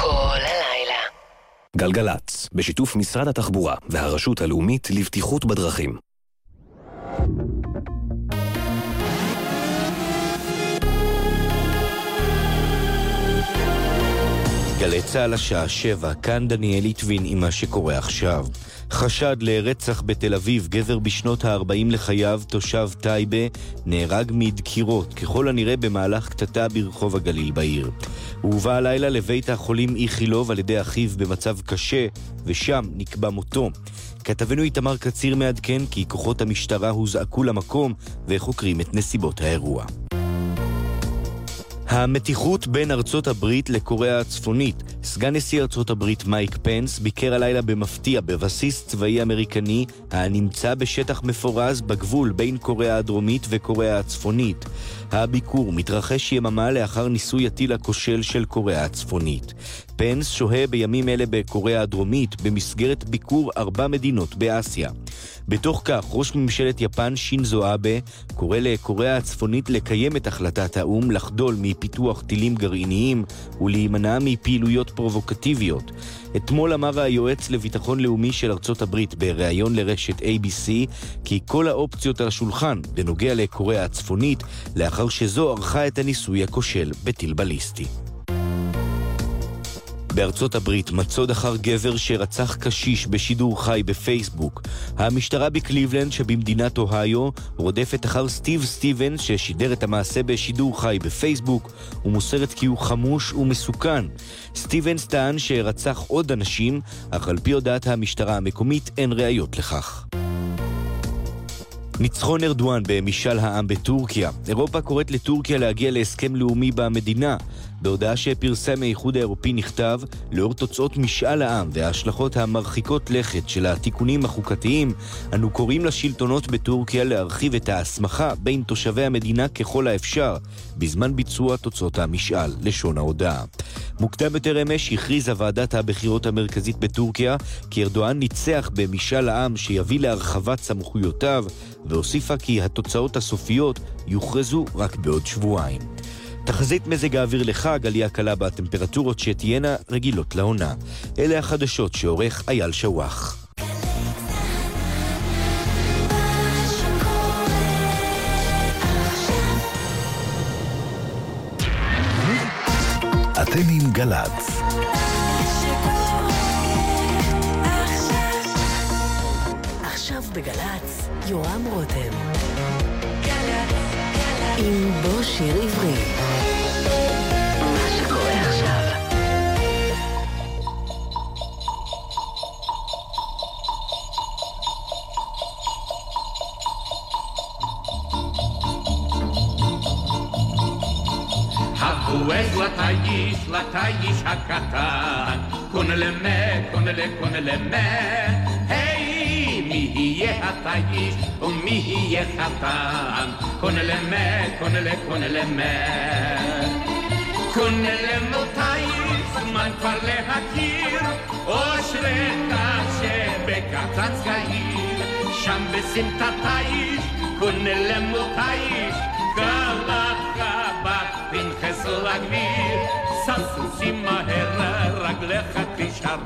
כל הלילה. גלגלצ, בשיתוף משרד התחבורה והרשות הלאומית לבטיחות בדרכים. גלי צה"ל השעה שבע, כאן דניאל ליטבין עם מה שקורה עכשיו. חשד לרצח בתל אביב, גבר בשנות ה-40 לחייו, תושב טייבה, נהרג מדקירות, ככל הנראה במהלך קטטה ברחוב הגליל בעיר. הוא הובא הלילה לבית החולים איכילוב על ידי אחיו במצב קשה, ושם נקבע מותו. כתבנו איתמר קציר מעדכן כי כוחות המשטרה הוזעקו למקום וחוקרים את נסיבות האירוע. המתיחות בין ארצות הברית לקוריאה הצפונית. סגן נשיא ארצות הברית מייק פנס ביקר הלילה במפתיע בבסיס צבאי אמריקני הנמצא בשטח מפורז בגבול בין קוריאה הדרומית וקוריאה הצפונית. הביקור מתרחש יממה לאחר ניסוי הטיל הכושל של קוריאה הצפונית. פנס שוהה בימים אלה בקוריאה הדרומית במסגרת ביקור ארבע מדינות באסיה. בתוך כך, ראש ממשלת יפן שינזו אבה קורא לקוריאה הצפונית לקיים את החלטת האו"ם לחדול מפיתוח טילים גרעיניים ולהימנע מפעילויות פרובוקטיביות. אתמול אמר היועץ לביטחון לאומי של ארצות הברית בריאיון לרשת ABC כי כל האופציות על השולחן בנוגע לקוריאה הצפונית לאחר שזו ערכה את הניסוי הכושל בטיל בליסטי. בארצות הברית מצוד אחר גבר שרצח קשיש בשידור חי בפייסבוק. המשטרה בקליבלנד שבמדינת אוהיו רודפת אחר סטיב סטיבן ששידר את המעשה בשידור חי בפייסבוק ומוסרת כי הוא חמוש ומסוכן. סטיבנס טען שרצח עוד אנשים, אך על פי הודעת המשטרה המקומית אין ראיות לכך. ניצחון ארדואן במשאל העם בטורקיה. אירופה קוראת לטורקיה להגיע להסכם לאומי במדינה. בהודעה שפרסם האיחוד האירופי נכתב, לאור תוצאות משאל העם וההשלכות המרחיקות לכת של התיקונים החוקתיים, אנו קוראים לשלטונות בטורקיה להרחיב את ההסמכה בין תושבי המדינה ככל האפשר, בזמן ביצוע תוצאות המשאל, לשון ההודעה. מוקדם יותר אמש הכריזה ועדת הבחירות המרכזית בטורקיה כי ארדואן ניצח במשאל העם שיביא להרחבת סמכויותיו, והוסיפה כי התוצאות הסופיות יוכרזו רק בעוד שבועיים. תחזית מזג האוויר לחג, עלייה קלה בטמפרטורות שתהיינה רגילות לעונה. אלה החדשות שעורך אייל שוואח. אתם עם גל"צ. עכשיו בגל"צ, יורם רותם. עם בוא שיר עברי. מה לטייש, לטייש הקטן, קונלה, קונלמה, היי, מי יהיה הטייש ומי יהיה חתן, קונלמה, קונלה, קונלמה. קונלמה טייש, זמן כבר להכיר, אושרך שבקצץ קהיר, שם בסמטת טייש, קונלמה טייש, קלחה בת פנחס לגביר, ססוסי מהר, רגליך תשרם,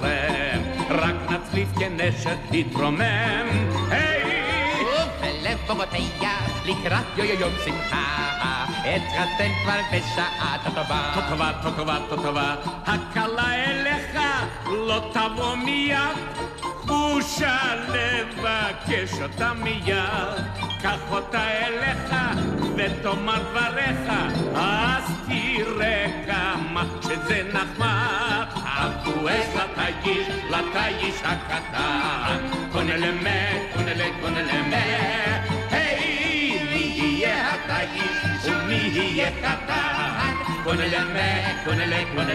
נצליף כנשק תתרומם. היי! ובלב בומותיה לקראת יו יו יום שמחה אתחתן כבר בשעה טובה טובה, טובה, טובה, הקלה אליך לא תבוא מיד, בושה לבקש אותה מיד. קח אותה אליך ותאמר דבריך, אז תראה כמה שזה נחמד. אבואס לטייש, לטייש הקטן, קונה למה, קונה לקונה למה. היי, מי יהיה הטייש ומי יהיה קטן? קונה למה, קונה לקונה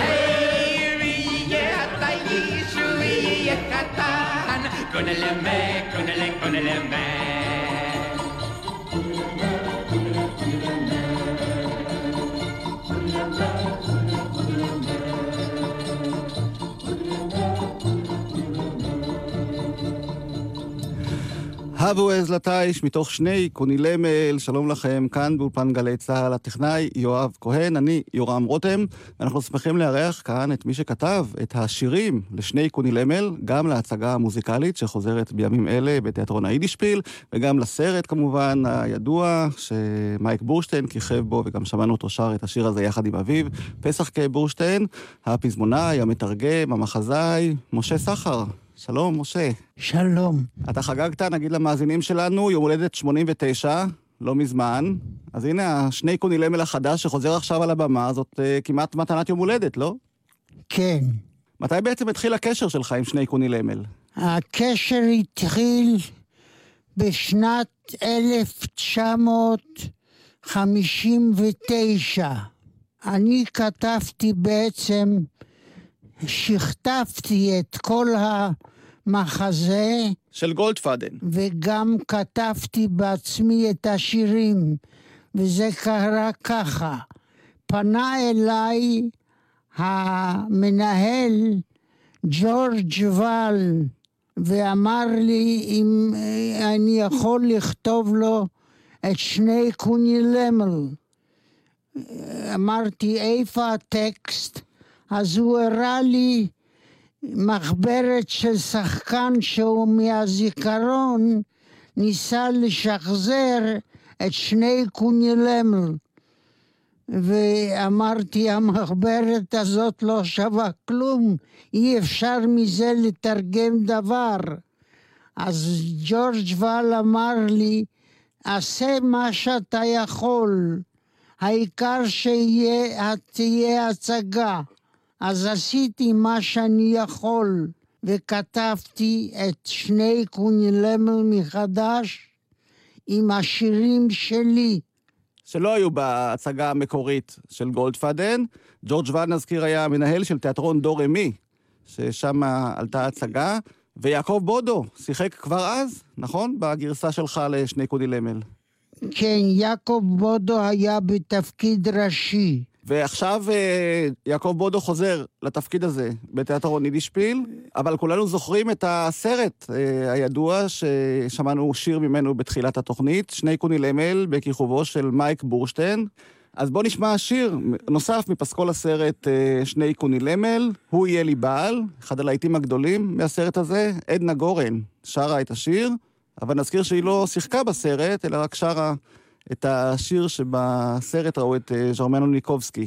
היי, מי יהיה הטייש ומי יהיה קטן? קונה למה, קונלה הבו עז לטייש מתוך שני קוני למל, שלום לכם, כאן באולפן גלי צה"ל, הטכנאי יואב כהן, אני יורם רותם, ואנחנו שמחים לארח כאן את מי שכתב את השירים לשני קוני למל, גם להצגה המוזיקלית שחוזרת בימים אלה בתיאטרון היידישפיל, וגם לסרט כמובן הידוע שמייק בורשטיין כיכב בו, וגם שמענו אותו שר את השיר הזה יחד עם אביו, פסח כבורשטיין, הפזמונאי, המתרגם, המחזאי, משה סחר. שלום, משה. שלום. אתה חגגת, נגיד למאזינים שלנו, יום הולדת 89, לא מזמן. אז הנה, השני קונילמל החדש שחוזר עכשיו על הבמה, זאת uh, כמעט מתנת יום הולדת, לא? כן. מתי בעצם התחיל הקשר שלך עם שני קונילמל? הקשר התחיל בשנת 1959. אני כתבתי בעצם, שכתבתי את כל המחזה. של גולדפאדן. וגם כתבתי בעצמי את השירים, וזה קרה ככה. פנה אליי המנהל ג'ורג' ואל ואמר לי אם אה, אני יכול לכתוב לו את שני קונילמל. אמרתי, איפה הטקסט? אז הוא הראה לי מחברת של שחקן שהוא מהזיכרון ניסה לשחזר את שני קונילמל. ואמרתי, המחברת הזאת לא שווה כלום, אי אפשר מזה לתרגם דבר. אז ג'ורג' ואל אמר לי, עשה מה שאתה יכול, העיקר שתהיה הצגה. אז עשיתי מה שאני יכול, וכתבתי את שני קונילמל מחדש עם השירים שלי. שלא היו בהצגה המקורית של גולדפאדן. ג'ורג' ואן, נזכיר, היה המנהל של תיאטרון דור אמי, ששם עלתה הצגה, ויעקב בודו שיחק כבר אז, נכון? בגרסה שלך לשני קונילמל. כן, יעקב בודו היה בתפקיד ראשי. ועכשיו אה, יעקב בודו חוזר לתפקיד הזה בתיאטרון יידישפיל, אבל כולנו זוכרים את הסרט אה, הידוע ששמענו שיר ממנו בתחילת התוכנית, שני קונילמל בכיכובו של מייק בורשטיין. אז בואו נשמע שיר נוסף מפסקול הסרט אה, שני קונילמל, הוא יהיה לי בעל, אחד הלהיטים הגדולים מהסרט הזה, עדנה גורן שרה את השיר, אבל נזכיר שהיא לא שיחקה בסרט, אלא רק שרה את השיר שבסרט ראו את ז'רמנו ניקובסקי.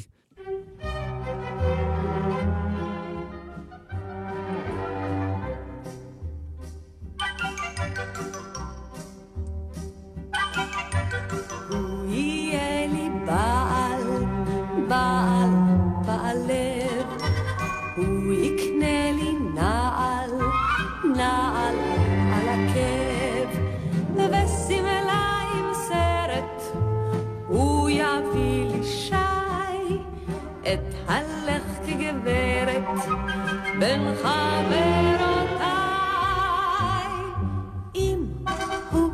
בין חברותיי. אם הוא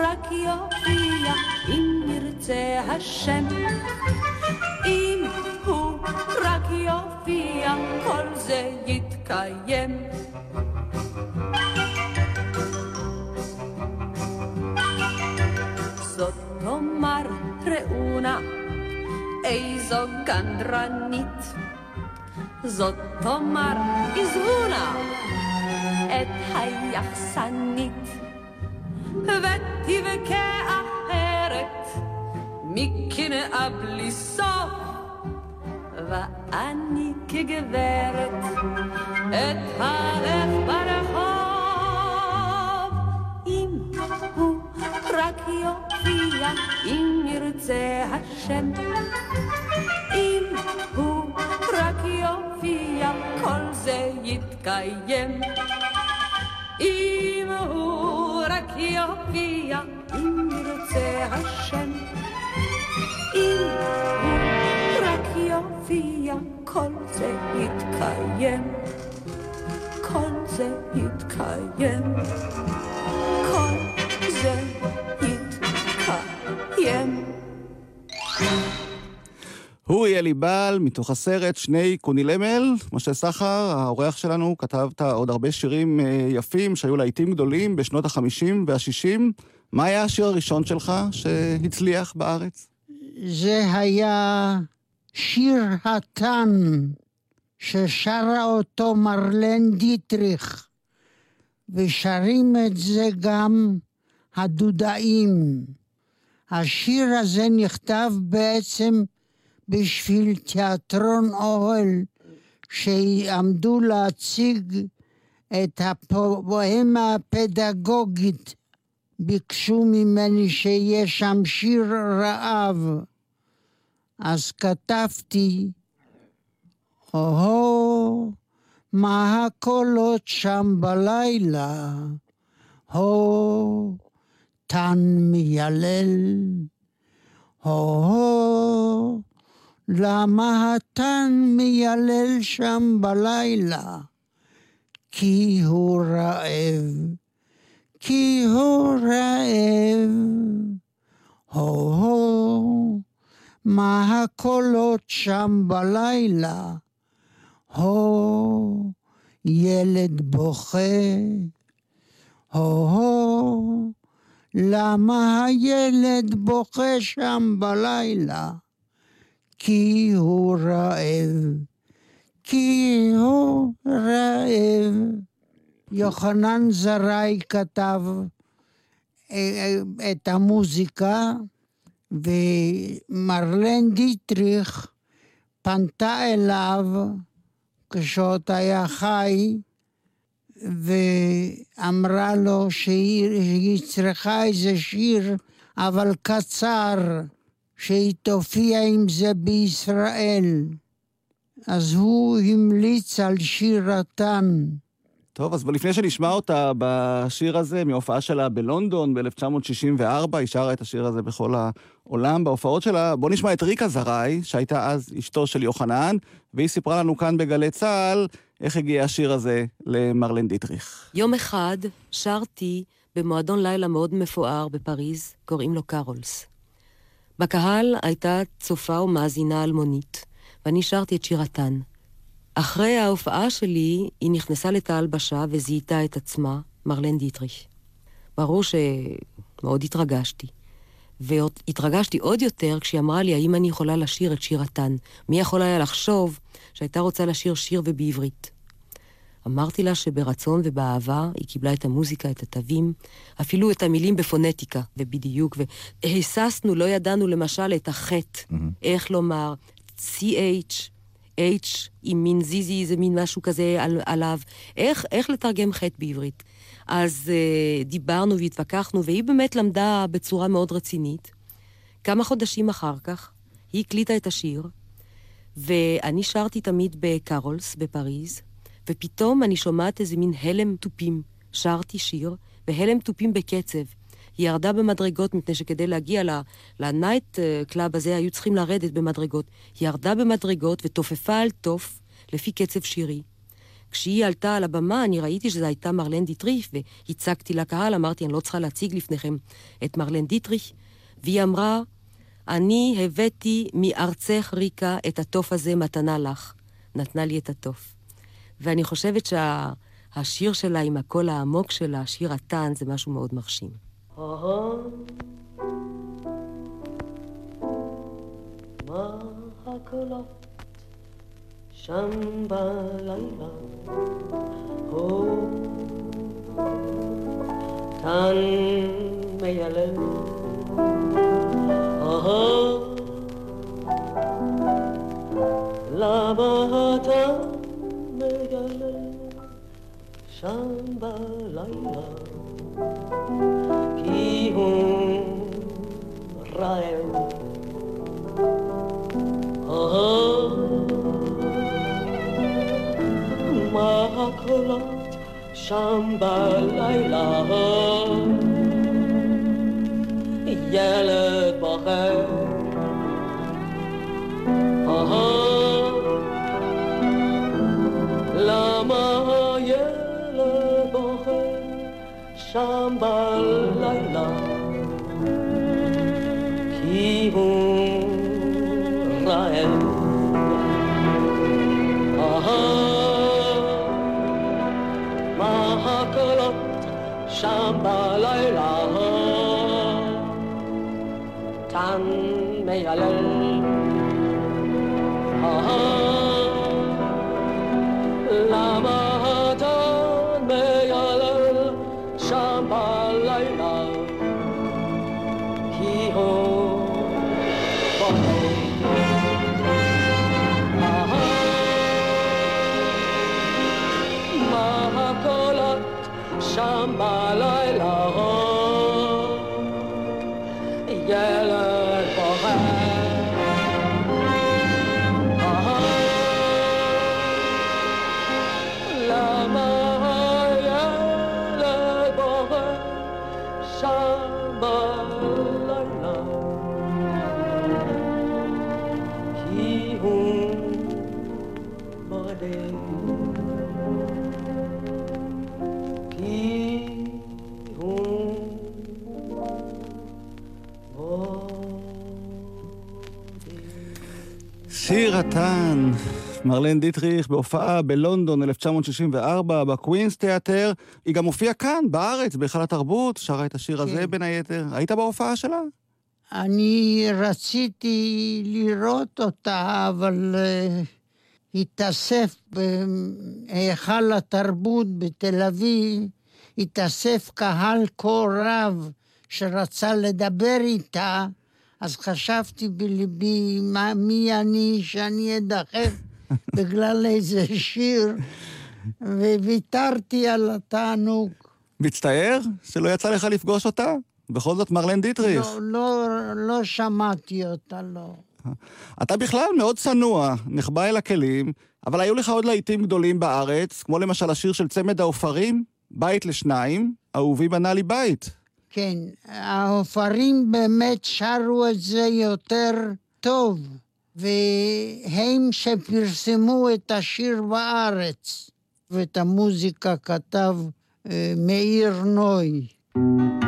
רק יופיע, אם ירצה השם. אם הוא רק יופיע, כל זה יתקיים. זאת תאמר ראונה, איזו גנדרנית. זאת תאמר עזבונה את היחסנית ותבכה אחרת מקנאה בלי סוף. ואני כגברת את הלך ברחוב יופיע אם ירצה השם. אם הוא רק יופיע כל זה יתקיים. אם הוא רק יופיע אם ירצה השם. אם הוא רק יופיע כל זה יתקיים. כל זה יתקיים. כל זה יתקיים. הוא יהיה לי בעל, מתוך הסרט שני קונילמל. משה סחר, האורח שלנו, כתבת עוד הרבה שירים אה, יפים שהיו להיטים גדולים בשנות ה-50 וה-60. מה היה השיר הראשון שלך שהצליח בארץ? זה היה שיר התן, ששרה אותו מרלן דיטריך, ושרים את זה גם הדודאים. השיר הזה נכתב בעצם בשביל תיאטרון אוהל, שעמדו להציג את הפואמה הפדגוגית. ביקשו ממני שיהיה שם שיר רעב. אז כתבתי, הו, מה הקולות שם בלילה? הו, תן מיילל. הו, למה התן מיילל שם בלילה? כי הוא רעב, כי הוא רעב. הו, מה הקולות שם בלילה? הו, ילד בוכה. הו, למה הילד בוכה שם בלילה? כי הוא רעב, כי הוא רעב. יוחנן זרעי כתב אה, את המוזיקה, ומרלן דיטריך פנתה אליו כשעוד היה חי, ואמרה לו שהיא צריכה איזה שיר, אבל קצר, שהיא תופיע עם זה בישראל. אז הוא המליץ על שיר התן. טוב, אז לפני שנשמע אותה בשיר הזה, מהופעה שלה בלונדון ב-1964, היא שרה את השיר הזה בכל העולם בהופעות שלה. בואו נשמע את ריקה זרעי, שהייתה אז אשתו של יוחנן, והיא סיפרה לנו כאן בגלי צה"ל איך הגיע השיר הזה למרלן דיטריך. יום אחד שרתי במועדון לילה מאוד מפואר בפריז, קוראים לו קארולס. בקהל הייתה צופה ומאזינה אלמונית, ואני שרתי את שירתן. אחרי ההופעה שלי, היא נכנסה לתא הלבשה וזיהתה את עצמה, מרלן דיטריך. ברור שמאוד התרגשתי. והתרגשתי עוד יותר כשהיא אמרה לי, האם אני יכולה לשיר את שירתן? מי יכול היה לחשוב שהייתה רוצה לשיר שיר ובעברית? אמרתי לה שברצון ובאהבה היא קיבלה את המוזיקה, את התווים, אפילו את המילים בפונטיקה, ובדיוק, והיססנו, לא ידענו למשל את החטא, mm-hmm. איך לומר, CH, H עם מין זיזי, זה מין משהו כזה על, עליו, איך, איך לתרגם חטא בעברית. אז uh, דיברנו והתווכחנו, והיא באמת למדה בצורה מאוד רצינית. כמה חודשים אחר כך, היא הקליטה את השיר, ואני שרתי תמיד בקרולס בפריז, ופתאום אני שומעת איזה מין הלם תופים. שרתי שיר, והלם תופים בקצב. היא ירדה במדרגות, מפני שכדי להגיע ל night club הזה היו צריכים לרדת במדרגות. היא ירדה במדרגות ותופפה על תוף, לפי קצב שירי. כשהיא עלתה על הבמה, אני ראיתי שזו הייתה מרלן דיטריך, והצגתי לקהל, אמרתי, אני לא צריכה להציג לפניכם את מרלן דיטריך, והיא אמרה, אני הבאתי מארצך, ריקה, את התוף הזה מתנה לך. נתנה לי את התוף. ואני חושבת שהשיר שה, שלה עם הקול העמוק שלה, שיר התן, זה משהו מאוד מרשים. מה הקולות Shambhala, oh, Tanmayalalu, oh, Labahata, Megalalu, Shambhala, Kihun, Raelu. בחולות שם בלילה ילד בוכה למה ילד בוכה שם בלילה Iya. שיר התן, מרלן דיטריך בהופעה בלונדון 1964 בקווינס תיאטר. היא גם הופיעה כאן, בארץ, בהיכל התרבות, שרה את השיר הזה בין היתר. היית בהופעה שלה? אני רציתי לראות אותה, אבל uh, התאסף בהיכל התרבות בתל אביב, התאסף קהל כה רב שרצה לדבר איתה, אז חשבתי בליבי, מה, מי אני שאני אדחף בגלל איזה שיר, וויתרתי על התענוג. מצטער שלא יצא לך לפגוש אותה? בכל זאת מרלן דיטריך. לא, לא, לא שמעתי אותה, לא. אתה בכלל מאוד צנוע, נחבא אל הכלים, אבל היו לך עוד להיטים גדולים בארץ, כמו למשל השיר של צמד העופרים, בית לשניים, אהובי בנה לי בית. כן, העופרים באמת שרו את זה יותר טוב, והם שפרסמו את השיר בארץ, ואת המוזיקה כתב אה, מאיר נוי. אהובי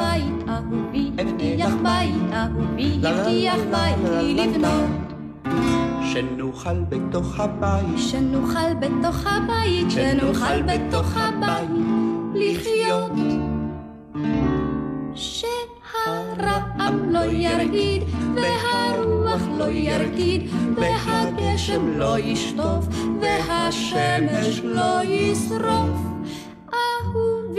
בית, אהובי הבטיח בית, אהובי הבטיח בית לי לבנות. שנוכל בתוך הבית, שנוכל בתוך הבית, שנוכל בתוך הבית לחיות. שהרעם לא ירעיד, והרוח לא ירקיד, והגשם לא ישטוף, והשמש לא ישרוף.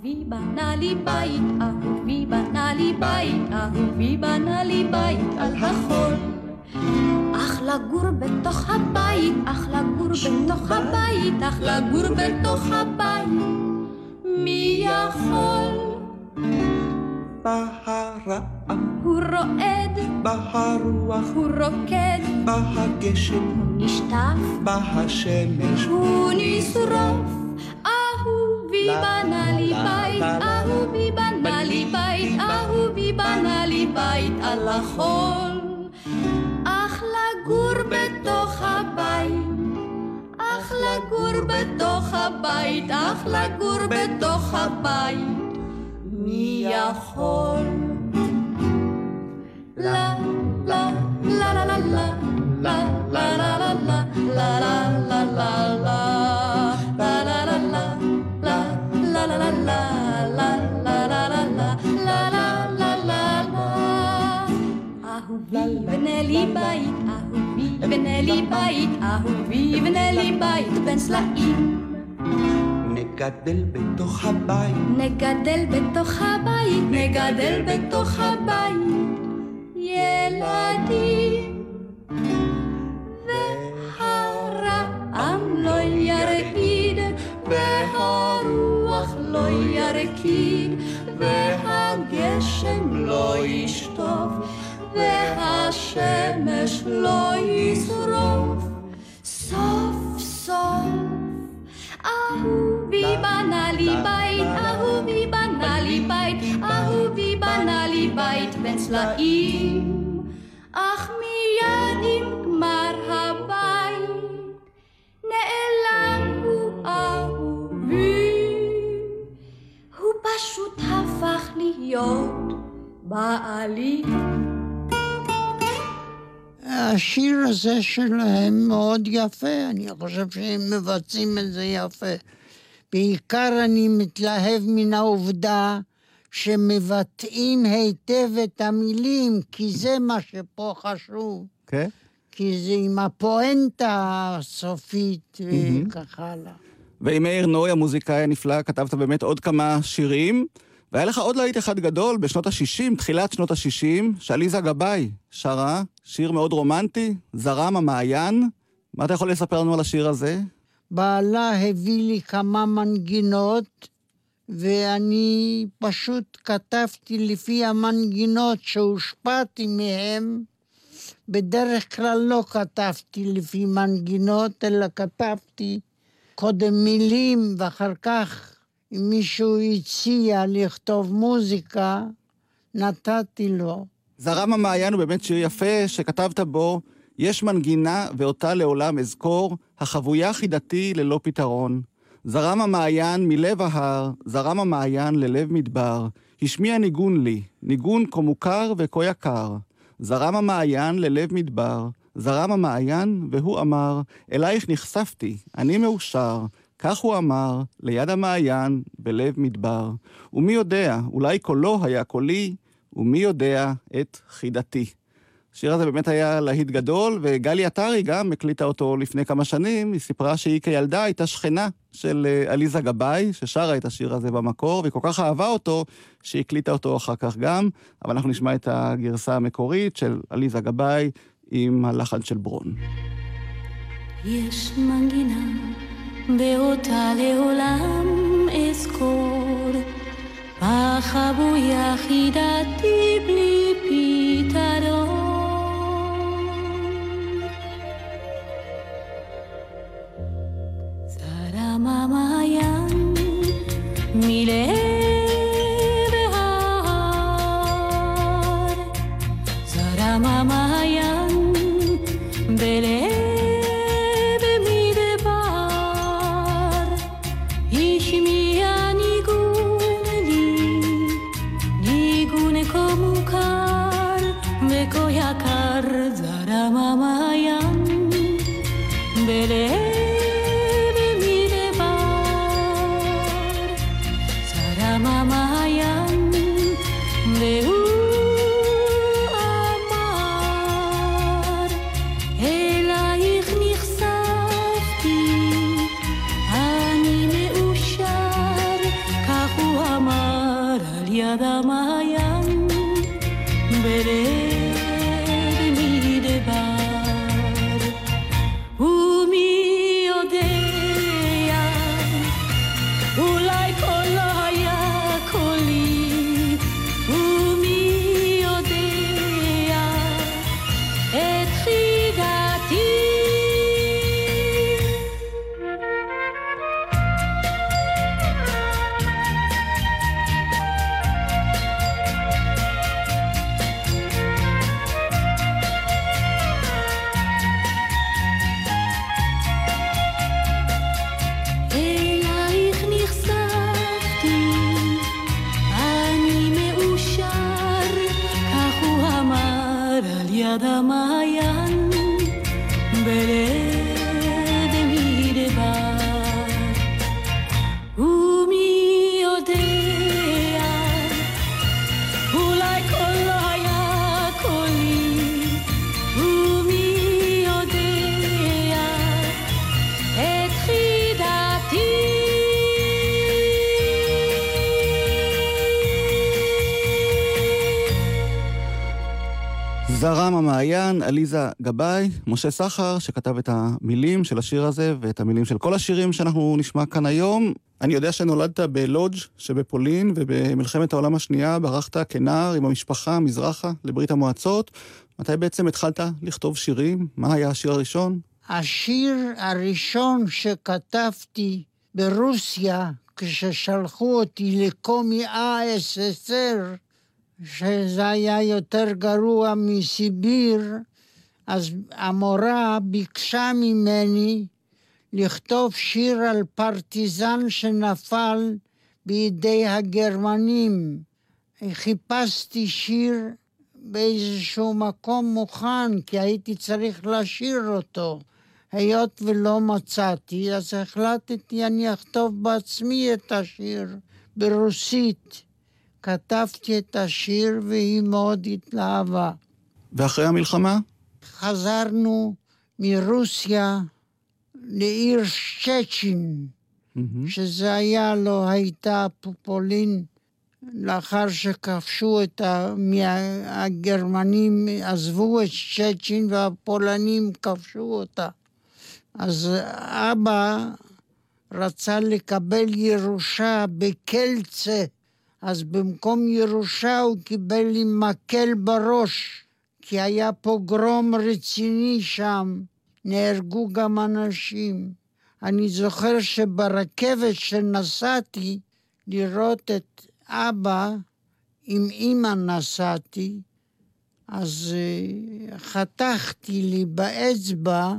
אהובי בנה לי בית, אהובי בנה לי בית, אהובי בנה לי בית על החול. אך לגור בתוך הבית, אך לגור בתוך הבית, אך לגור בתוך הבית, מי יכול? בהרעם, הוא רועד, בהרוח, הוא רוקד, בהגשם, הוא נשטף, בהשמש, הוא נשרוף. אהובי בנה לי בית, אהובי בנה לי בית, אהובי בנה לי בית על החול. אך לגור בתוך הבית, אך לגור בתוך הבית, אך לגור בתוך הבית, מי יכול? לה, לה, לה, לה, לה, לה, לה, לה, לה, לה, לה, לה, לה, לי בית, אהובי בנה לי בית בין סלעים. נגדל בתוך הבית, נגדל בתוך הבית, נגדל בתוך הבית, ילדים. והרעם לא ירעיד, והרוח לא ירקיד, והגשם לא ישטוף, והשמש לא ישרוף. סוף סוף אהובי בנה לי בית, אהובי בנה לי בית, אהובי בנה לי בית בין סלעים. אך מיד עם גמר הבית נעלם הוא אהובי. הוא פשוט הפך להיות בעלי. השיר הזה שלהם מאוד יפה, אני חושב שהם מבצעים את זה יפה. בעיקר אני מתלהב מן העובדה שמבטאים היטב את המילים, כי זה מה שפה חשוב. כן? כי זה עם הפואנטה הסופית מהמם. וכך הלאה. ועם מאיר נוי, המוזיקאי הנפלא, כתבת באמת עוד כמה שירים, והיה לך עוד להיט אחד גדול בשנות ה-60, תחילת שנות ה-60, שעליזה גבאי שרה, שיר מאוד רומנטי, זרם המעיין. מה אתה יכול לספר לנו על השיר הזה? בעלה הביא לי כמה מנגינות, ואני פשוט כתבתי לפי המנגינות שהושפעתי מהם. בדרך כלל לא כתבתי לפי מנגינות, אלא כתבתי קודם מילים, ואחר כך, אם מישהו הציע לכתוב מוזיקה, נתתי לו. זרם המעיין הוא באמת שיר יפה, שכתבת בו, יש מנגינה ואותה לעולם אזכור, החבויה חידתי ללא פתרון. זרם המעיין מלב ההר, זרם המעיין ללב מדבר, השמיע ניגון לי, ניגון כה מוכר וכה יקר. זרם המעיין ללב מדבר, זרם המעיין, והוא אמר, אלייך נחשפתי, אני מאושר. כך הוא אמר, ליד המעיין, בלב מדבר. ומי יודע, אולי קולו היה קולי, ומי יודע את חידתי. השיר הזה באמת היה להיט גדול, וגלי עטרי גם הקליטה אותו לפני כמה שנים. היא סיפרה שהיא כילדה הייתה שכנה של אה, עליזה גבאי, ששרה את השיר הזה במקור, והיא כל כך אהבה אותו, שהיא הקליטה אותו אחר כך גם. אבל אנחנו נשמע את הגרסה המקורית של עליזה גבאי עם הלחן של ברון. יש מנגינה באותה לעולם אזכור, בחבויה חידתי בלי פתרון. זרם המעיין מלב המעיין, עליזה גבאי, משה סחר, שכתב את המילים של השיר הזה ואת המילים של כל השירים שאנחנו נשמע כאן היום. אני יודע שנולדת בלודג' שבפולין, ובמלחמת העולם השנייה ברחת כנער עם המשפחה מזרחה לברית המועצות. מתי בעצם התחלת לכתוב שירים? מה היה השיר הראשון? השיר הראשון שכתבתי ברוסיה, כששלחו אותי לקומי ה-SSR, שזה היה יותר גרוע מסיביר, אז המורה ביקשה ממני לכתוב שיר על פרטיזן שנפל בידי הגרמנים. חיפשתי שיר באיזשהו מקום מוכן, כי הייתי צריך לשיר אותו. היות ולא מצאתי, אז החלטתי אני אכתוב בעצמי את השיר ברוסית. כתבתי את השיר והיא מאוד התלהבה. ואחרי המלחמה? חזרנו מרוסיה לעיר שצ'ין, שזה היה, לא הייתה פופולין, לאחר שכבשו את ה... הגרמנים עזבו את שצ'ין והפולנים כבשו אותה. אז אבא רצה לקבל ירושה בקלצה, אז במקום ירושה הוא קיבל לי מקל בראש, כי היה פוגרום רציני שם, נהרגו גם אנשים. אני זוכר שברכבת שנסעתי לראות את אבא, עם אימא נסעתי, אז uh, חתכתי לי באצבע,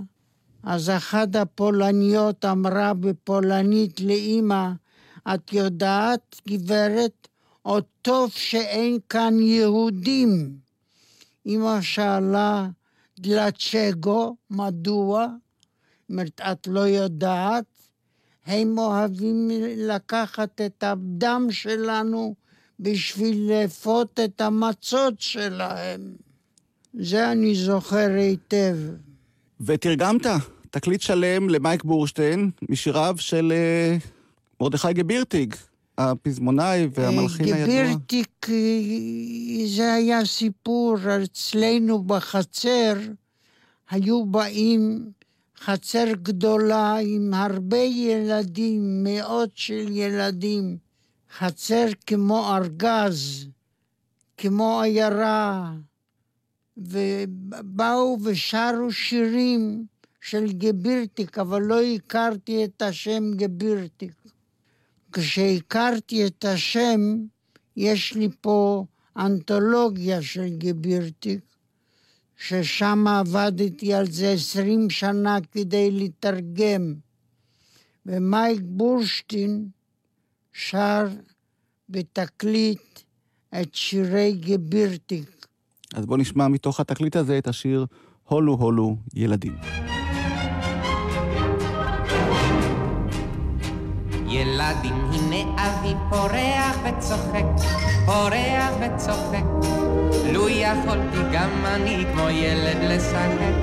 אז אחת הפולניות אמרה בפולנית לאימא, את יודעת, גברת, עוד טוב שאין כאן יהודים. אמא שאלה, דלצ'גו, מדוע? אומרת, את לא יודעת? הם אוהבים לקחת את הדם שלנו בשביל לאפות את המצות שלהם. זה אני זוכר היטב. ותרגמת תקליט שלם למייק בורשטיין משיריו של אה, מרדכי גבירטיג, הפזמונאי והמלחין הידוע. גבירטיג זה היה סיפור אצלנו בחצר, היו באים חצר גדולה עם הרבה ילדים, מאות של ילדים, חצר כמו ארגז, כמו עיירה, ובאו ושרו שירים של גבירטיק, אבל לא הכרתי את השם גבירטיק. כשהכרתי את השם, יש לי פה אנתולוגיה של גבירטיק, ששם עבדתי על זה עשרים שנה כדי לתרגם. ומייק בורשטיין שר בתקליט את שירי גבירטיק. אז בואו נשמע מתוך התקליט הזה את השיר הולו הולו ילדים. ילדים, הנה אבי פורח וצוחק, פורח וצוחק. לו יכולתי גם אני כמו ילד לשחק,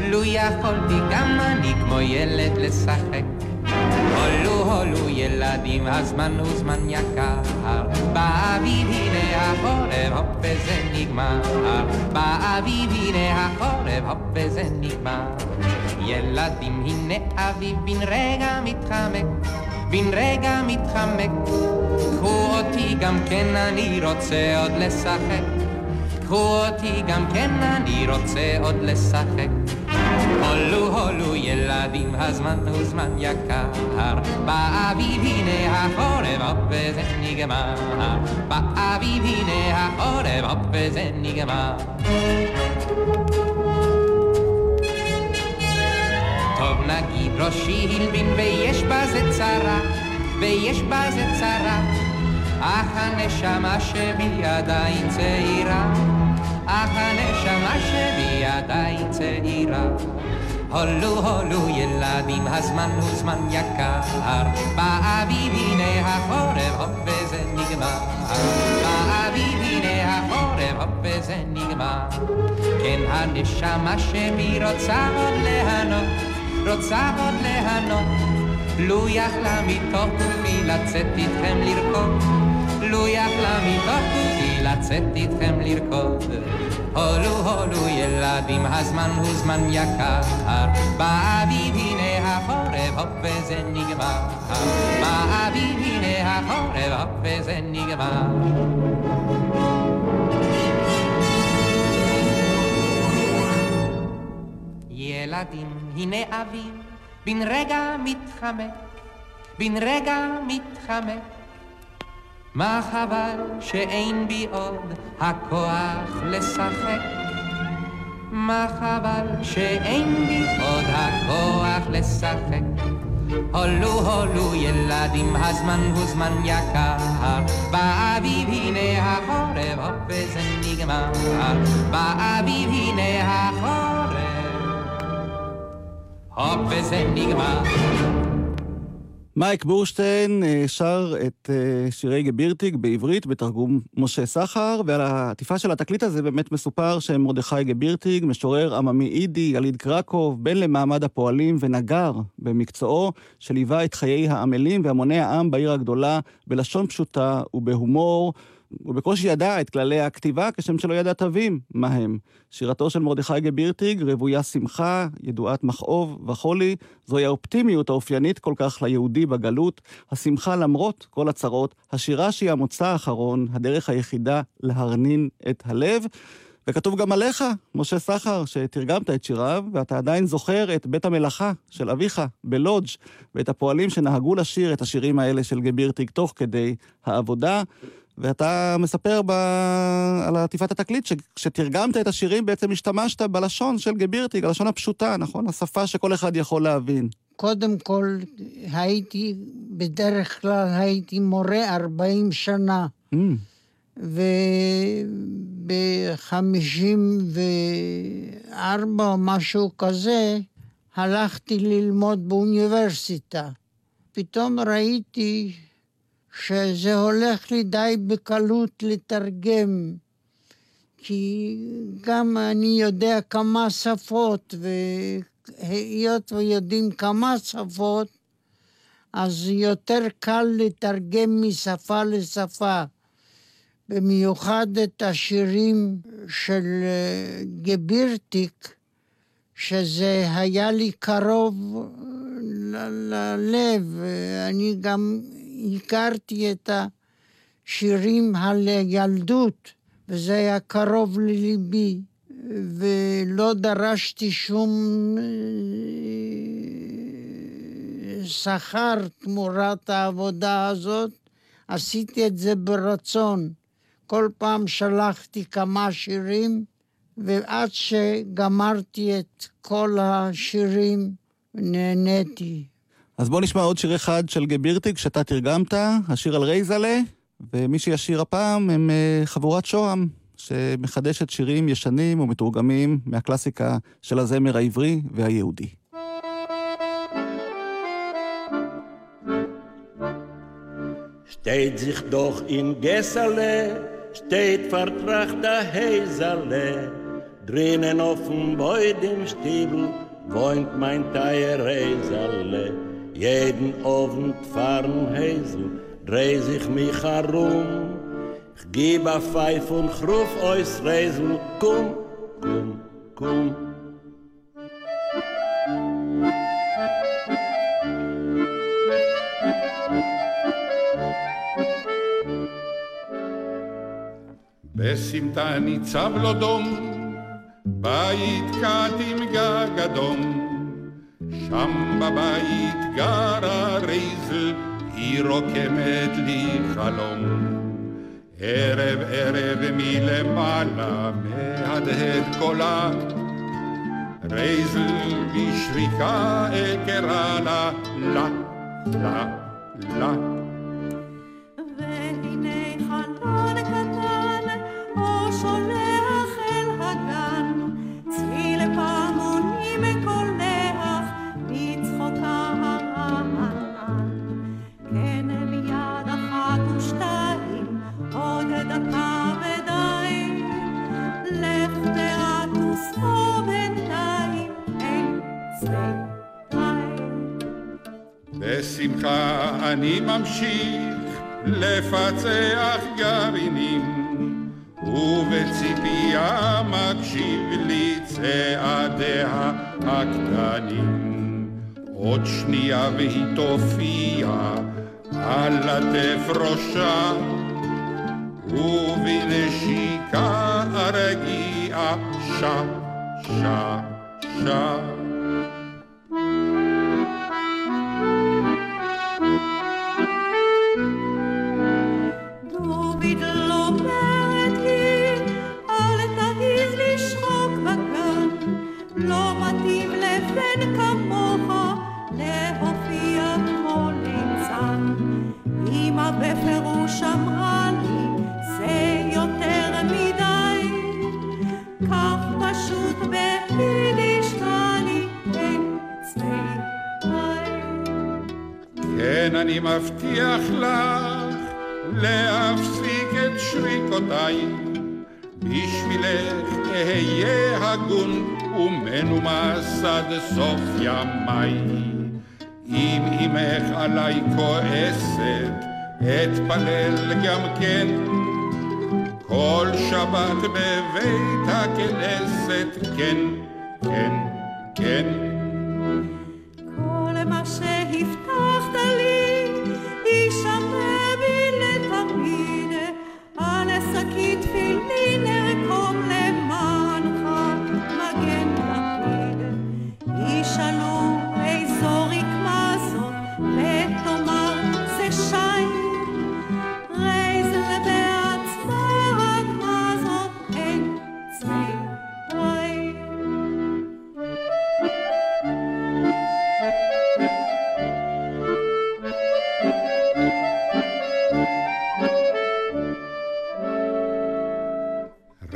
לו יכולתי גם אני כמו ילד לשחק. הולו הולו ילדים, הזמן הוא זמן יקר, באביב הנה החורף, הופ וזה נגמר, באביב הנה החורף, הופ וזה נגמר. ילדים, הנה אביב בן רגע מתחמק, בן רגע מתחמק. קחו אותי גם כן, אני רוצה עוד לשחק. קחו אותי גם כן, אני רוצה עוד לשחק. הולו הולו ילדים, הזמן הוא זמן יקר. באביב הנה החורף, הופ וזה נגמר. באביב הנה החורף, הופ וזה נגמר. נגיד ראשי הלבין ויש בזה צרה, ויש בזה צרה. אך הנשמה שבי עדיין צעירה, אך הנשמה שבי עדיין צעירה. הולו הולו ילדים, הזמן הוא זמן יקר, באביב הנה החורף, הופ וזה נגמר. באביב הנה החורף, הופ וזה נגמר. כן הנשמה שבי רוצה עוד ליהנות, רוצה עוד ליהנות. לו יכלה מתוך גופי לצאת איתכם לרקוד, לו יכלה מתוך גופי לצאת איתכם לרקוד. הולו הולו ילדים, הזמן הוא זמן יקר. באביב הנה החורף, הופ וזה נגמר. באביב הנה החורף, הופ וזה נגמר. ילדים, הנה אביב, בן רגע מתחמק, בן רגע מתחמק. מה חבל שאין בי עוד הכוח לשחק? מה חבל שאין בי עוד הכוח לשחק? הולו הולו ילדים, הזמן הוא זמן יקר. באביב הנה החורף, הופ וזה נגמר. באביב הנה החורף, הופ וזה נגמר. מייק בורשטיין אה, שר את אה, שירי גבירטיג בעברית בתרגום משה סחר, ועל העטיפה של התקליט הזה באמת מסופר שמרדכי גבירטיג, משורר עממי אידי, יליד קרקוב, בן למעמד הפועלים ונגר במקצועו, שליווה את חיי העמלים והמוני העם בעיר הגדולה בלשון פשוטה ובהומור. הוא בקושי ידע את כללי הכתיבה, כשם שלא ידע תווים מה הם. שירתו של מרדכי גבירטיג רוויה שמחה, ידועת מכאוב וחולי, זוהי האופטימיות האופיינית כל כך ליהודי בגלות, השמחה למרות כל הצרות, השירה שהיא המוצא האחרון, הדרך היחידה להרנין את הלב. וכתוב גם עליך, משה סחר, שתרגמת את שיריו, ואתה עדיין זוכר את בית המלאכה של אביך בלודג' ואת הפועלים שנהגו לשיר את השירים האלה של גבירטיג תוך כדי העבודה. ואתה מספר ב... על עטיפת התקליט, שכשתרגמת את השירים בעצם השתמשת בלשון של גבירטיג, הלשון הפשוטה, נכון? השפה שכל אחד יכול להבין. קודם כל, הייתי, בדרך כלל הייתי מורה 40 שנה. Mm. וב-54 או משהו כזה, הלכתי ללמוד באוניברסיטה. פתאום ראיתי שזה הולך לי די בקלות לתרגם, כי גם אני יודע כמה שפות, והיות ויודעים כמה שפות, אז יותר קל לתרגם משפה לשפה. במיוחד את השירים של אה, גבירטיק, שזה היה לי קרוב ללב. אני גם הכרתי את השירים על ילדות, וזה היה קרוב לליבי, ולא דרשתי שום אה, שכר תמורת העבודה הזאת, עשיתי את זה ברצון. כל פעם שלחתי כמה שירים, ועד שגמרתי את כל השירים, נהניתי. אז בוא נשמע עוד שיר אחד של גבירטיג שאתה תרגמת, השיר על רייזלה, ומי שישיר הפעם הם אה, חבורת שוהם, שמחדשת שירים ישנים ומתורגמים מהקלאסיקה של הזמר העברי והיהודי. Steht sich doch in Gessale, steht vertrachter Heisale, drinnen auf dem Beut im Stiebel wohnt mein. Jeden Abend fahren Heisel, dreh sich mich herum, ich geb a Pfeif und chruf eus Reisel, komm, komm, komm. בסמטה ניצב לו דום, בית קט עם גג אדום. שם בבית גרה רייזל, היא רוקמת לי חלום. ערב ערב מלמעלה מהדהד קולה, רייזל בשריקה אקרא לה, לה, לה, לה. בשמחה אני ממשיך לפצח גרעינים, ובציפייה מקשיב לי צעדיה הקטנים. עוד שנייה והיא תופיע על עטף ראשה, ובנשיקה הרגיעה שע, שע, שע. כן, אני מבטיח לך להפסיק את שריקותיי. בשבילך אהיה הגון ומנומס עד סוף ימיי. אם אמך עליי כועסת, אתפלל גם כן. כל שבת בבית הכנסת, כן, כן, כן.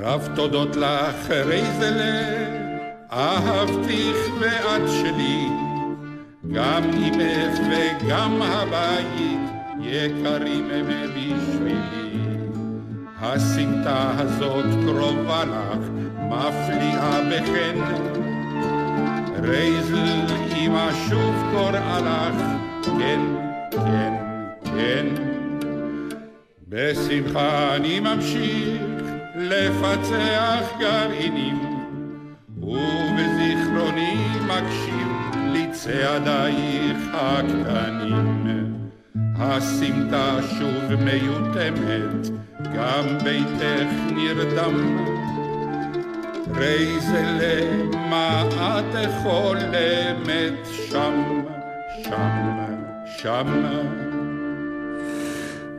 רב תודות לך, רייזלה, אהבתיך ואת שלי. גם אמך וגם הבית יקרים הם בשבילי. הסמטה הזאת קרובה לך, מפליאה בחן. רייזל אמא שוב קוראה לך, כן, כן, כן. בשמחה אני ממשיך לפצח גרעינים, ובזיכרוני מקשיב לצעדייך הקטנים. הסמטה שוב מיותמת, גם ביתך נרדם. רייזלה, מה את חולמת שם, שם, שם.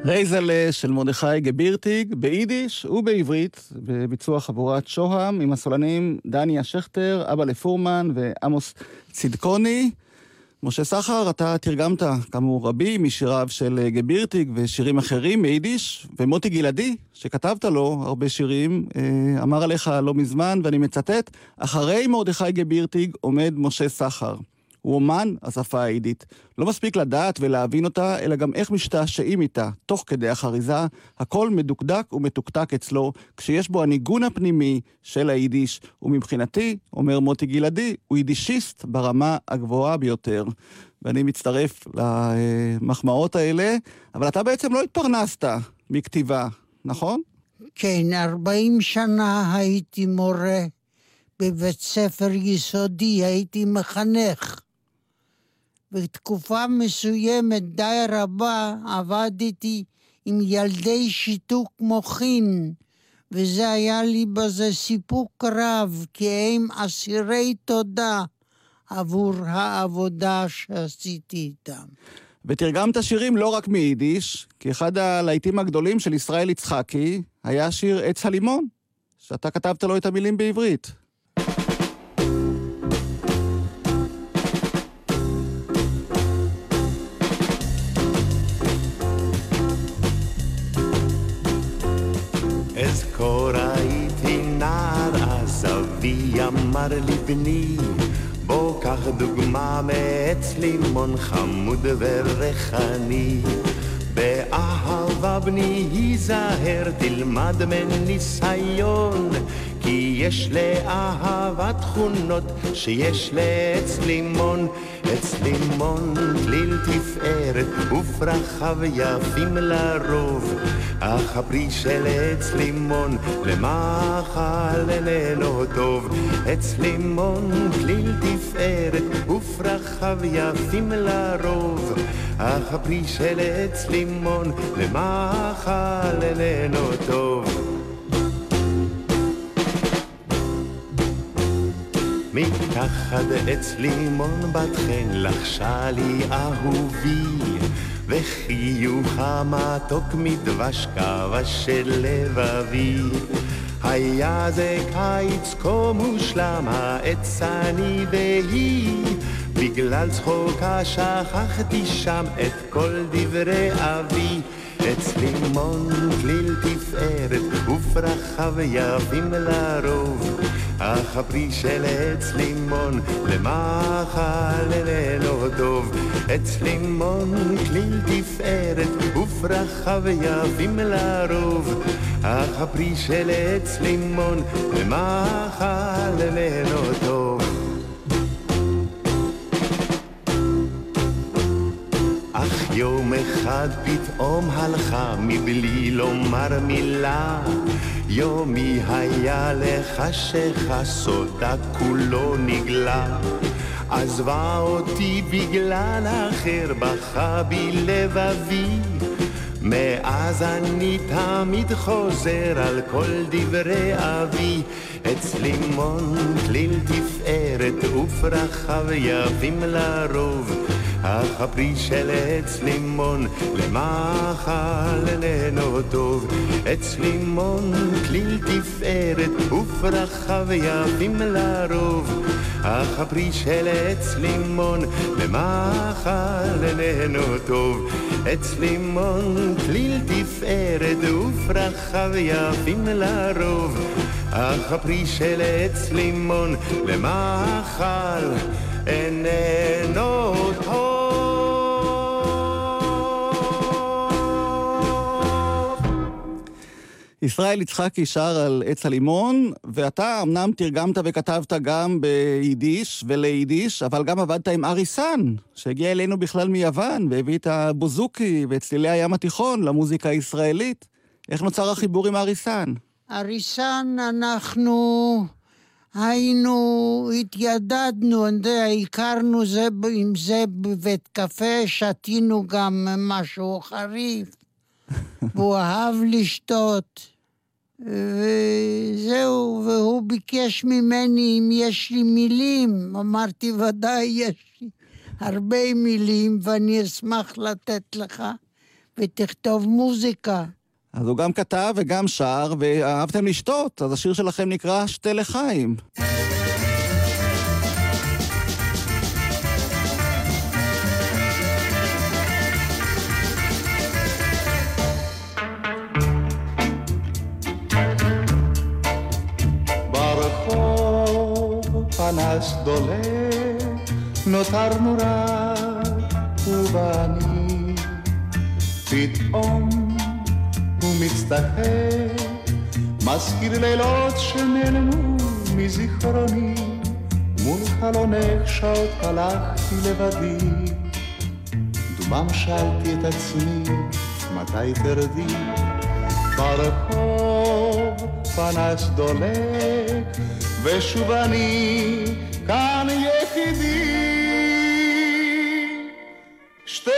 רייזלה של מרדכי גבירטיג, ביידיש ובעברית, בביצוע חבורת שוהם, עם הסולנים דניה שכטר, אבא לפורמן ועמוס צדקוני. משה סחר, אתה תרגמת, כאמור, רבים משיריו של גבירטיג ושירים אחרים מיידיש, ומוטי גלעדי, שכתבת לו הרבה שירים, אה, אמר עליך לא מזמן, ואני מצטט, אחרי מרדכי גבירטיג עומד משה סחר. הוא אומן השפה היידית. לא מספיק לדעת ולהבין אותה, אלא גם איך משתעשעים איתה, תוך כדי החריזה. הכל מדוקדק ומתוקתק אצלו, כשיש בו הניגון הפנימי של היידיש. ומבחינתי, אומר מוטי גלעדי, הוא יידישיסט ברמה הגבוהה ביותר. ואני מצטרף למחמאות האלה, אבל אתה בעצם לא התפרנסת מכתיבה, נכון? כן, 40 שנה הייתי מורה בבית ספר יסודי, הייתי מחנך. בתקופה מסוימת די רבה עבדתי עם ילדי שיתוק מוחין, וזה היה לי בזה סיפוק רב, כי הם אסירי תודה עבור העבודה שעשיתי איתם. ותרגמת שירים לא רק מיידיש, כי אחד הלהיטים הגדולים של ישראל יצחקי היה שיר עץ הלימון, שאתה כתבת לו את המילים בעברית. אמר לי בני, בוא קח דוגמה מעץ לימון חמוד וריחני. באהבה בני היזהר, תלמד מניסיון, כי יש לאהבה תכונות שיש לעץ לימון. עץ לימון, כליל תפארת, ופרחיו יפים לרוב. אך הפרי של עץ לימון, למאכל איננו טוב. עץ לימון, כליל תפארת, ופרחיו יפים לרוב. אך הפרי של עץ לימון, למאכל איננו טוב. מתחת עץ לימון בת חן לחשה לי אהובי. וחיוך המתוק מדבש כבש של לבבי היה זה קיץ כה מושלם העץ אני והיא. בגלל צחוקה שכחתי שם את כל דברי אבי. עץ לימון כליל תפארת ופרחיו יפים לרוב אך הפרי של עץ לימון למאכל איננו טוב. עץ לימון כליל תפארת ופרחיו יפים לרוב. אך הפרי של עץ לימון למאכל איננו טוב. אך יום אחד פתאום הלכה מבלי לומר מילה יומי היה לחשיכה סודה כולו נגלה. עזבה אותי בגלל אחר בכה בי לבבי מאז אני תמיד חוזר על כל דברי אבי. עץ לימון כליל תפארת ופרחיו יפים לרוב אך הפרי של עץ לימון למאכל איננו טוב. עץ לימון כליל תפארת ופרחיו יפים לרוב. אך הפרי של עץ לימון למאכל איננו טוב. עץ לימון כליל תפארת ופרחיו יפים לרוב. אך הפרי של עץ לימון למאכל איננו טוב. ישראל יצחקי שר על עץ הלימון, ואתה אמנם תרגמת וכתבת גם ביידיש וליידיש, אבל גם עבדת עם ארי סאן, שהגיע אלינו בכלל מיוון, והביא את הבוזוקי ואת צלילי הים התיכון למוזיקה הישראלית. איך נוצר החיבור עם ארי סאן? אריסן, אנחנו היינו, התיידדנו, אני יודע, הכרנו זה עם זה בבית קפה, שתינו גם משהו חריף, והוא אהב לשתות. וזהו, והוא ביקש ממני אם יש לי מילים. אמרתי, ודאי יש לי הרבה מילים, ואני אשמח לתת לך, ותכתוב מוזיקה. אז הוא גם כתב וגם שר, ואהבתם לשתות, אז השיר שלכם נקרא שתה לחיים. פנס דולק, הוא ואני. פתאום הוא מצטחק, מזכיר לילות שנעלמו מזיכרוני. מול חלונך שעות הלכתי לבדי, דומם שאלתי את עצמי, מתי תרדי? ברחוב פנס דולק, ושוב אני כאן יחידי. שתי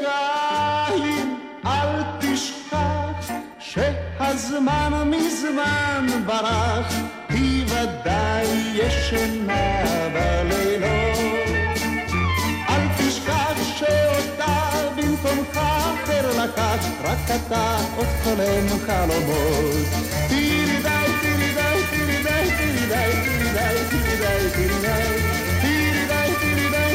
לחיים, אל תשכח שהזמן מזמן ברח, היא ודאי ישנה בלילות. לקח, רק אתה עוד חולם חלומות. תירי די, תירי די, תירי די, תירי די, תירי די, תירי די, תירי די. תירי די, תירי די,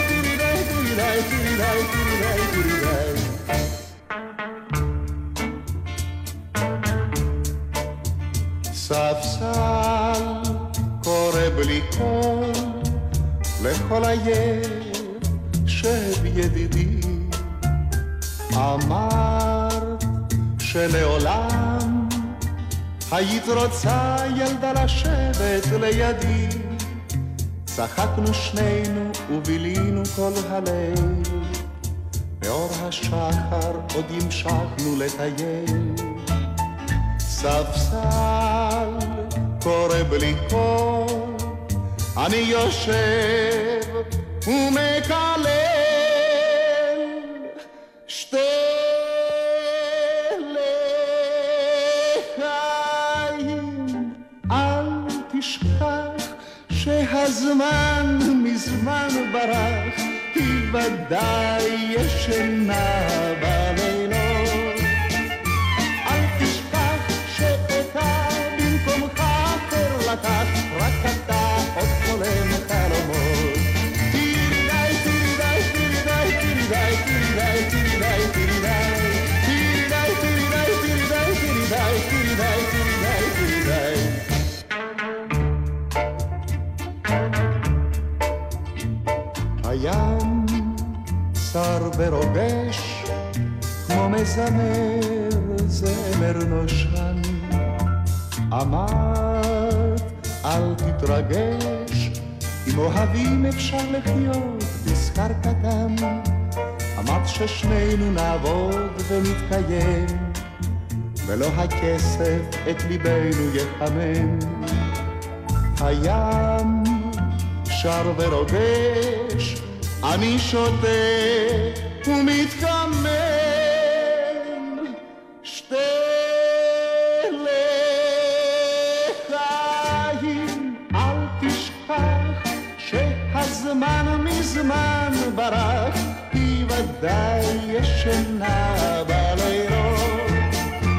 שלעולם היית רוצה ילדה לשבת לידי. צחקנו שנינו ובילינו כל הליל באור השחר עוד המשכנו לטייל. ספסל קורא בלי קול אני יושב ומקלל שהזמן מזמן ברח היא ודאי ישנה צר ורוגש כמו מזמר זמר נושן אמרת אל תתרגש אם אוהבים אפשר לחיות בשכר קטן אמרת ששנינו נעבוד ונתקיים ולא הכסף את ליבנו יחמם הים שר ורוגש אני שותה ומתקמם שתי לחיים. אל תשכח שהזמן מזמן ברח היא ודאי ישנה בלילות.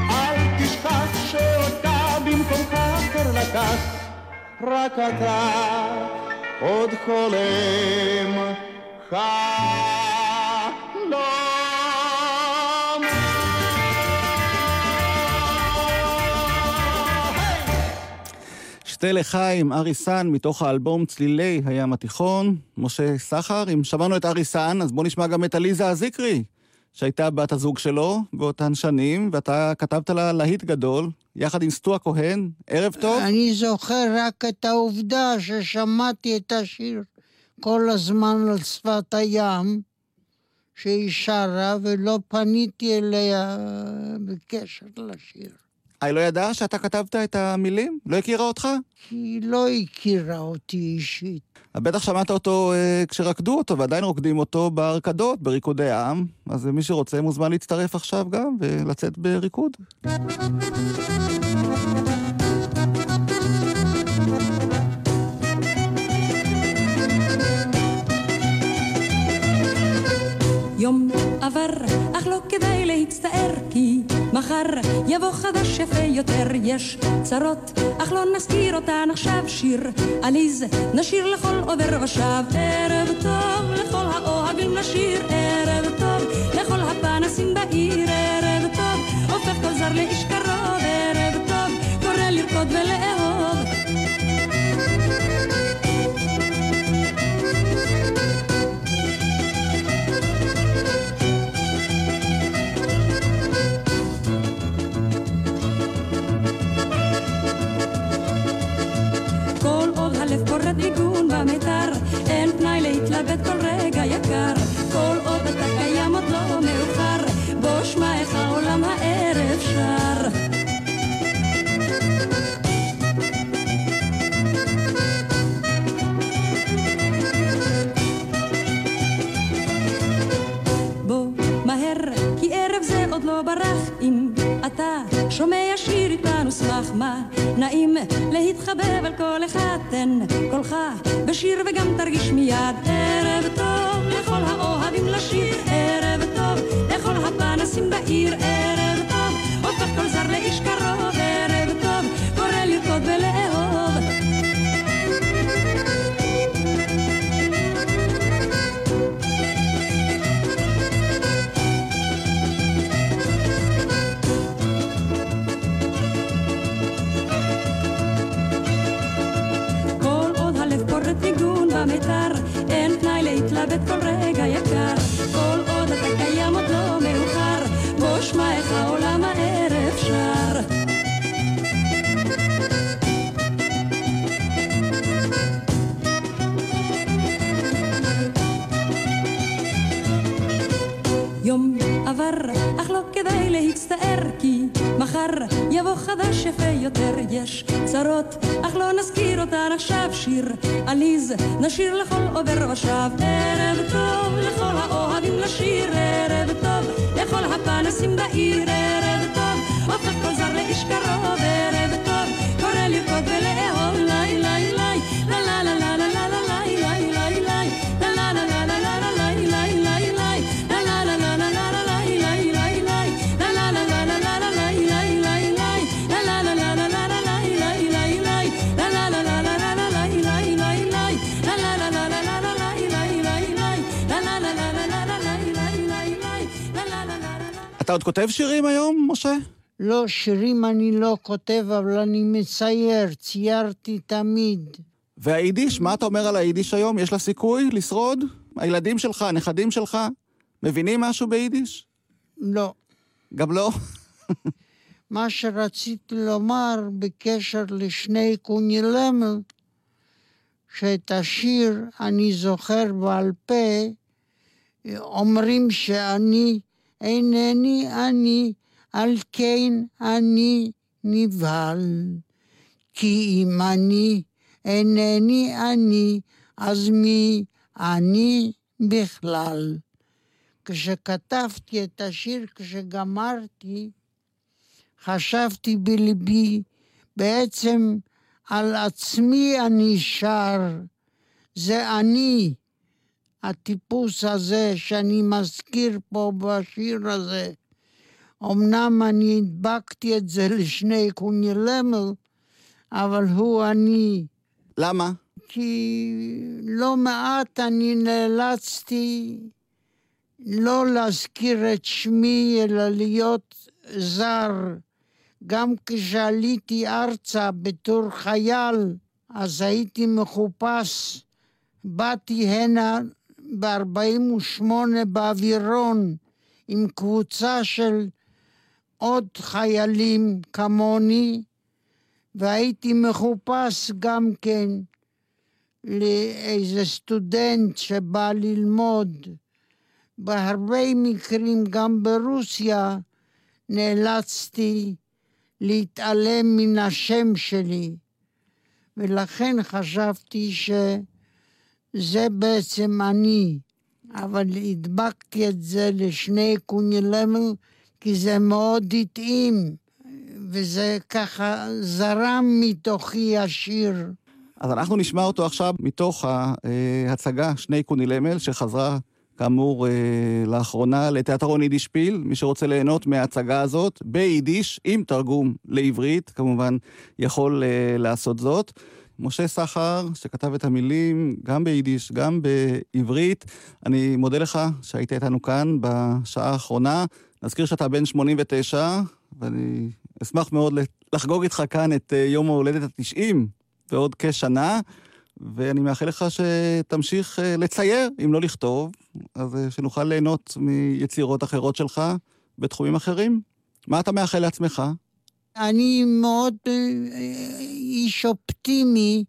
אל תשכח שאותה במקומך אחר לקח רק אתה עוד חולם חלום שתי לחיים, ארי סאן, מתוך האלבום צלילי הים התיכון. משה סחר, אם שמענו את ארי סאן, אז בוא נשמע גם את עליזה אזיקרי, שהייתה בת הזוג שלו באותן שנים, ואתה כתבת לה להיט גדול, יחד עם סטו הכהן. ערב טוב. אני זוכר רק את העובדה ששמעתי את השיר כל הזמן על שפת הים, שהיא שרה, ולא פניתי אליה בקשר לשיר. היא לא ידעה שאתה כתבת את המילים? לא הכירה אותך? היא לא הכירה אותי אישית. בטח שמעת אותו אה, כשרקדו אותו, ועדיין רוקדים אותו בהרקדות, בריקודי עם. אז מי שרוצה מוזמן להצטרף עכשיו גם ולצאת בריקוד. יום עבר, אך לא כדאי להצטער, כי מחר יבוא חדש יפה יותר. יש צרות, אך לא נזכיר אותן עכשיו. שיר עליז, נשיר לכל עובר ושב. ערב טוב לכל האוהבים לשיר, ערב טוב לכל הפנסים בעיר, ערב טוב הופך כל זר לאיש נעים להתחבב על כל אחד תן קולך בשיר וגם תרגיש מיד ערב טוב. לכל האוהבים לשיר ערב טוב לכל הפנסים בעיר ערב טוב. הופך כל זר לאיש קרוב ערב טוב. קורא לרקוד ולאהוב במתר, אין פנאי להתלבט כל רגע יקר. כל עוד אתה קיים עוד לא מאוחר, בוא שמע איך העולם הערב שר. יום עבר, אך לא כדאי להצטער, כי מחר יבוא חדש יותר, יש צרות, אך לא נזכיר אותן עכשיו שיר עליז, נשיר לכל עובר ושב. ערב טוב לכל האוהבים לשיר, ערב טוב לכל הפנסים בעיר, ערב טוב, הופך כל זר לאיש קרוב, עוד כותב שירים היום, משה? לא, שירים אני לא כותב, אבל אני מצייר, ציירתי תמיד. והיידיש, מה אתה אומר על היידיש היום? יש לה סיכוי לשרוד? הילדים שלך, הנכדים שלך, מבינים משהו ביידיש? לא. גם לא? מה שרציתי לומר בקשר לשני קונילמל, שאת השיר אני זוכר בעל פה, אומרים שאני אינני אני, על כן אני נבהל. כי אם אני אינני אני, אז מי אני בכלל? כשכתבתי את השיר, כשגמרתי, חשבתי בליבי, בעצם על עצמי אני שר. זה אני, הטיפוס הזה שאני מזכיר פה בשיר הזה. אמנם אני הדבקתי את זה לשני קונילמל, אבל הוא אני. למה? כי לא מעט אני נאלצתי לא להזכיר את שמי, אלא להיות זר. גם כשעליתי ארצה בתור חייל, אז הייתי מחופש. באתי הנה ב-48 באווירון עם קבוצה של עוד חיילים כמוני, והייתי מחופש גם כן לאיזה סטודנט שבא ללמוד. בהרבה מקרים, גם ברוסיה, נאלצתי להתעלם מן השם שלי, ולכן חשבתי שזה בעצם אני, אבל הדבקתי את זה לשני קונילמל, כי זה מאוד התאים, וזה ככה זרם מתוכי השיר. אז אנחנו נשמע אותו עכשיו מתוך ההצגה שני קונילמל, שחזרה כאמור, אה, לאחרונה לתיאטרון יידיש שפיל. מי שרוצה ליהנות מההצגה הזאת ביידיש, עם תרגום לעברית, כמובן יכול אה, לעשות זאת. משה סחר, שכתב את המילים גם ביידיש, גם בעברית. אני מודה לך שהיית איתנו כאן בשעה האחרונה. נזכיר שאתה בן 89, ואני אשמח מאוד לחגוג איתך כאן את אה, יום ההולדת ה-90 בעוד כשנה. ואני מאחל לך שתמשיך אה, לצייר, אם לא לכתוב, אז אה, שנוכל ליהנות מיצירות אחרות שלך בתחומים אחרים. מה אתה מאחל לעצמך? אני מאוד אה, איש אופטימי,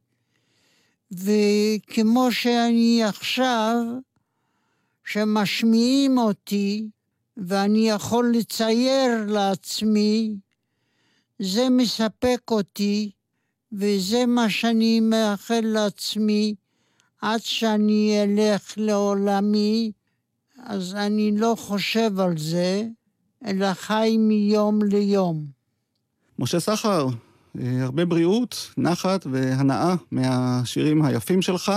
וכמו שאני עכשיו, שמשמיעים אותי, ואני יכול לצייר לעצמי, זה מספק אותי, וזה מה שאני מאחל לעצמי עד שאני אלך לעולמי, אז אני לא חושב על זה, אלא חי מיום ליום. משה סחר, אה, הרבה בריאות, נחת והנאה מהשירים היפים שלך.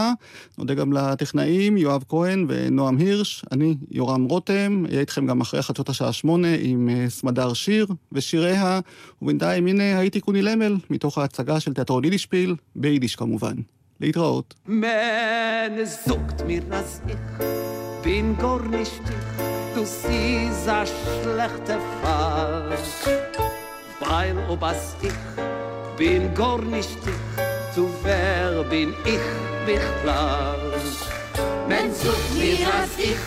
נודה גם לטכנאים, יואב כהן ונועם הירש. אני יורם רותם, אהיה איתכם גם אחרי חדשות השעה שמונה עם אה, סמדר שיר ושיריה. ובינתיים הנה הייתי קוני למל, מתוך ההצגה של תיאטרון יידישפיל, ביידיש כמובן. להתראות. Du siehst a schlechte Fall. Weil ob as ich bin gar nicht ich, zu wer bin ich בכלל? Men sucht mir, dass ich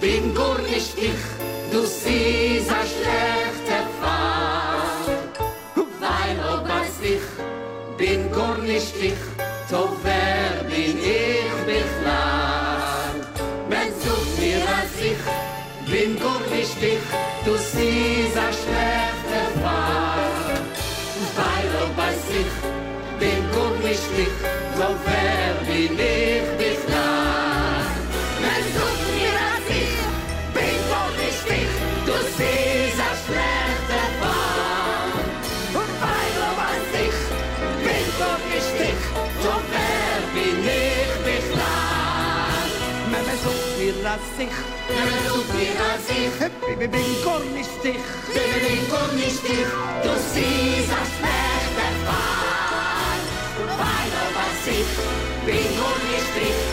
bin gar nicht ich, du siehst a schlechte Fall. Weil ob as ich bin gar nicht ich, so wer bin ich בכלל? Man sucht mir als ich, bin gar nicht ich, du siehst a schlechte dich, so wer bin ich בכלל? Man sucht mir als ich, bin doch nicht ich, du siehst ein schlechter Fall. Und weil du was ich, bin doch nicht ich, so wer bin ich בכלל? Man sucht mir als ich, man sucht mir als ich, bin nicht ich, bin gar nicht ich, du siehst ein schlechter Fall. Strich, Bring on your Strich.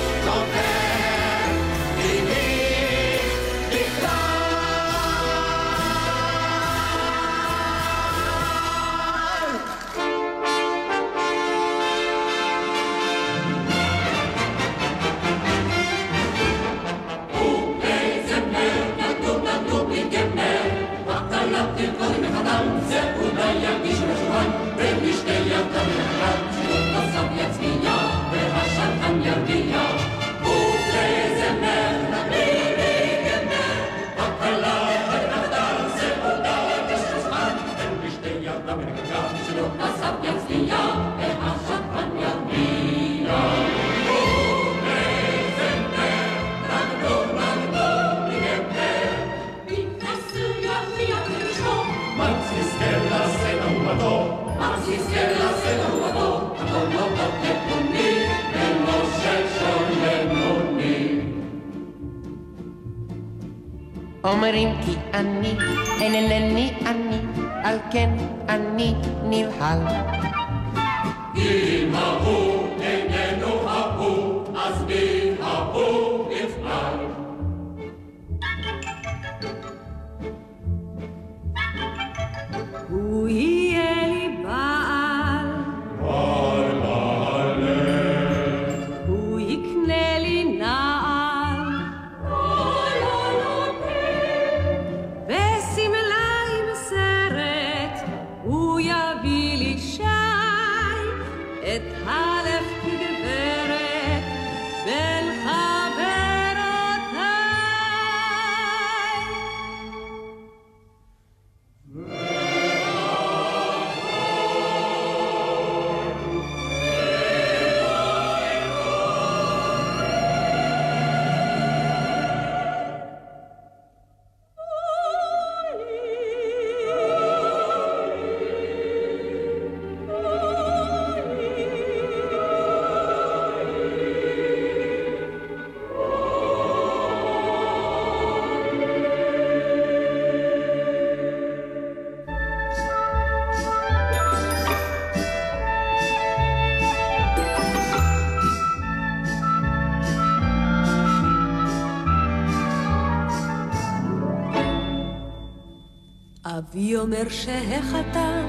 אומר שהחתן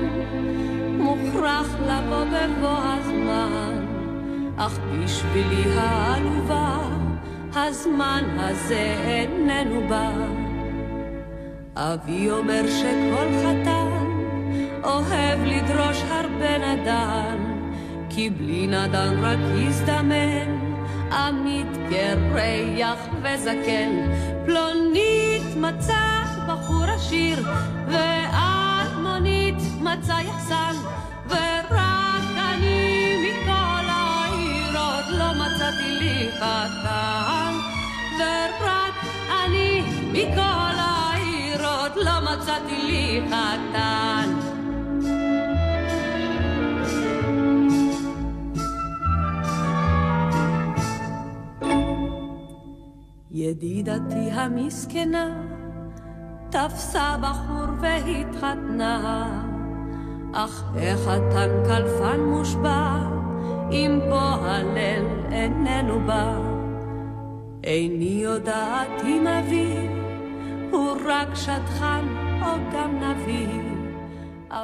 מוכרח לבוא בבוא הזמן, אך בשבילי העלובה הזמן הזה איננו בא. אבי אומר שכל חתן אוהב לדרוש הרבה נדן, כי בלי נדן רק יזדמן, עמית קרח וזקן. פלונית מצא בחור עשיר, ואלמונית מצא יחסן, ורק אני מכל העיר עוד לא מצאתי לי חתן, ורק אני מכל העיר עוד לא מצאתי לי חתן. אך איך התן כלפן מושבע, אם פועלל איננו בא. איני יודעת אם אבי הוא רק שטחן או גם נביא,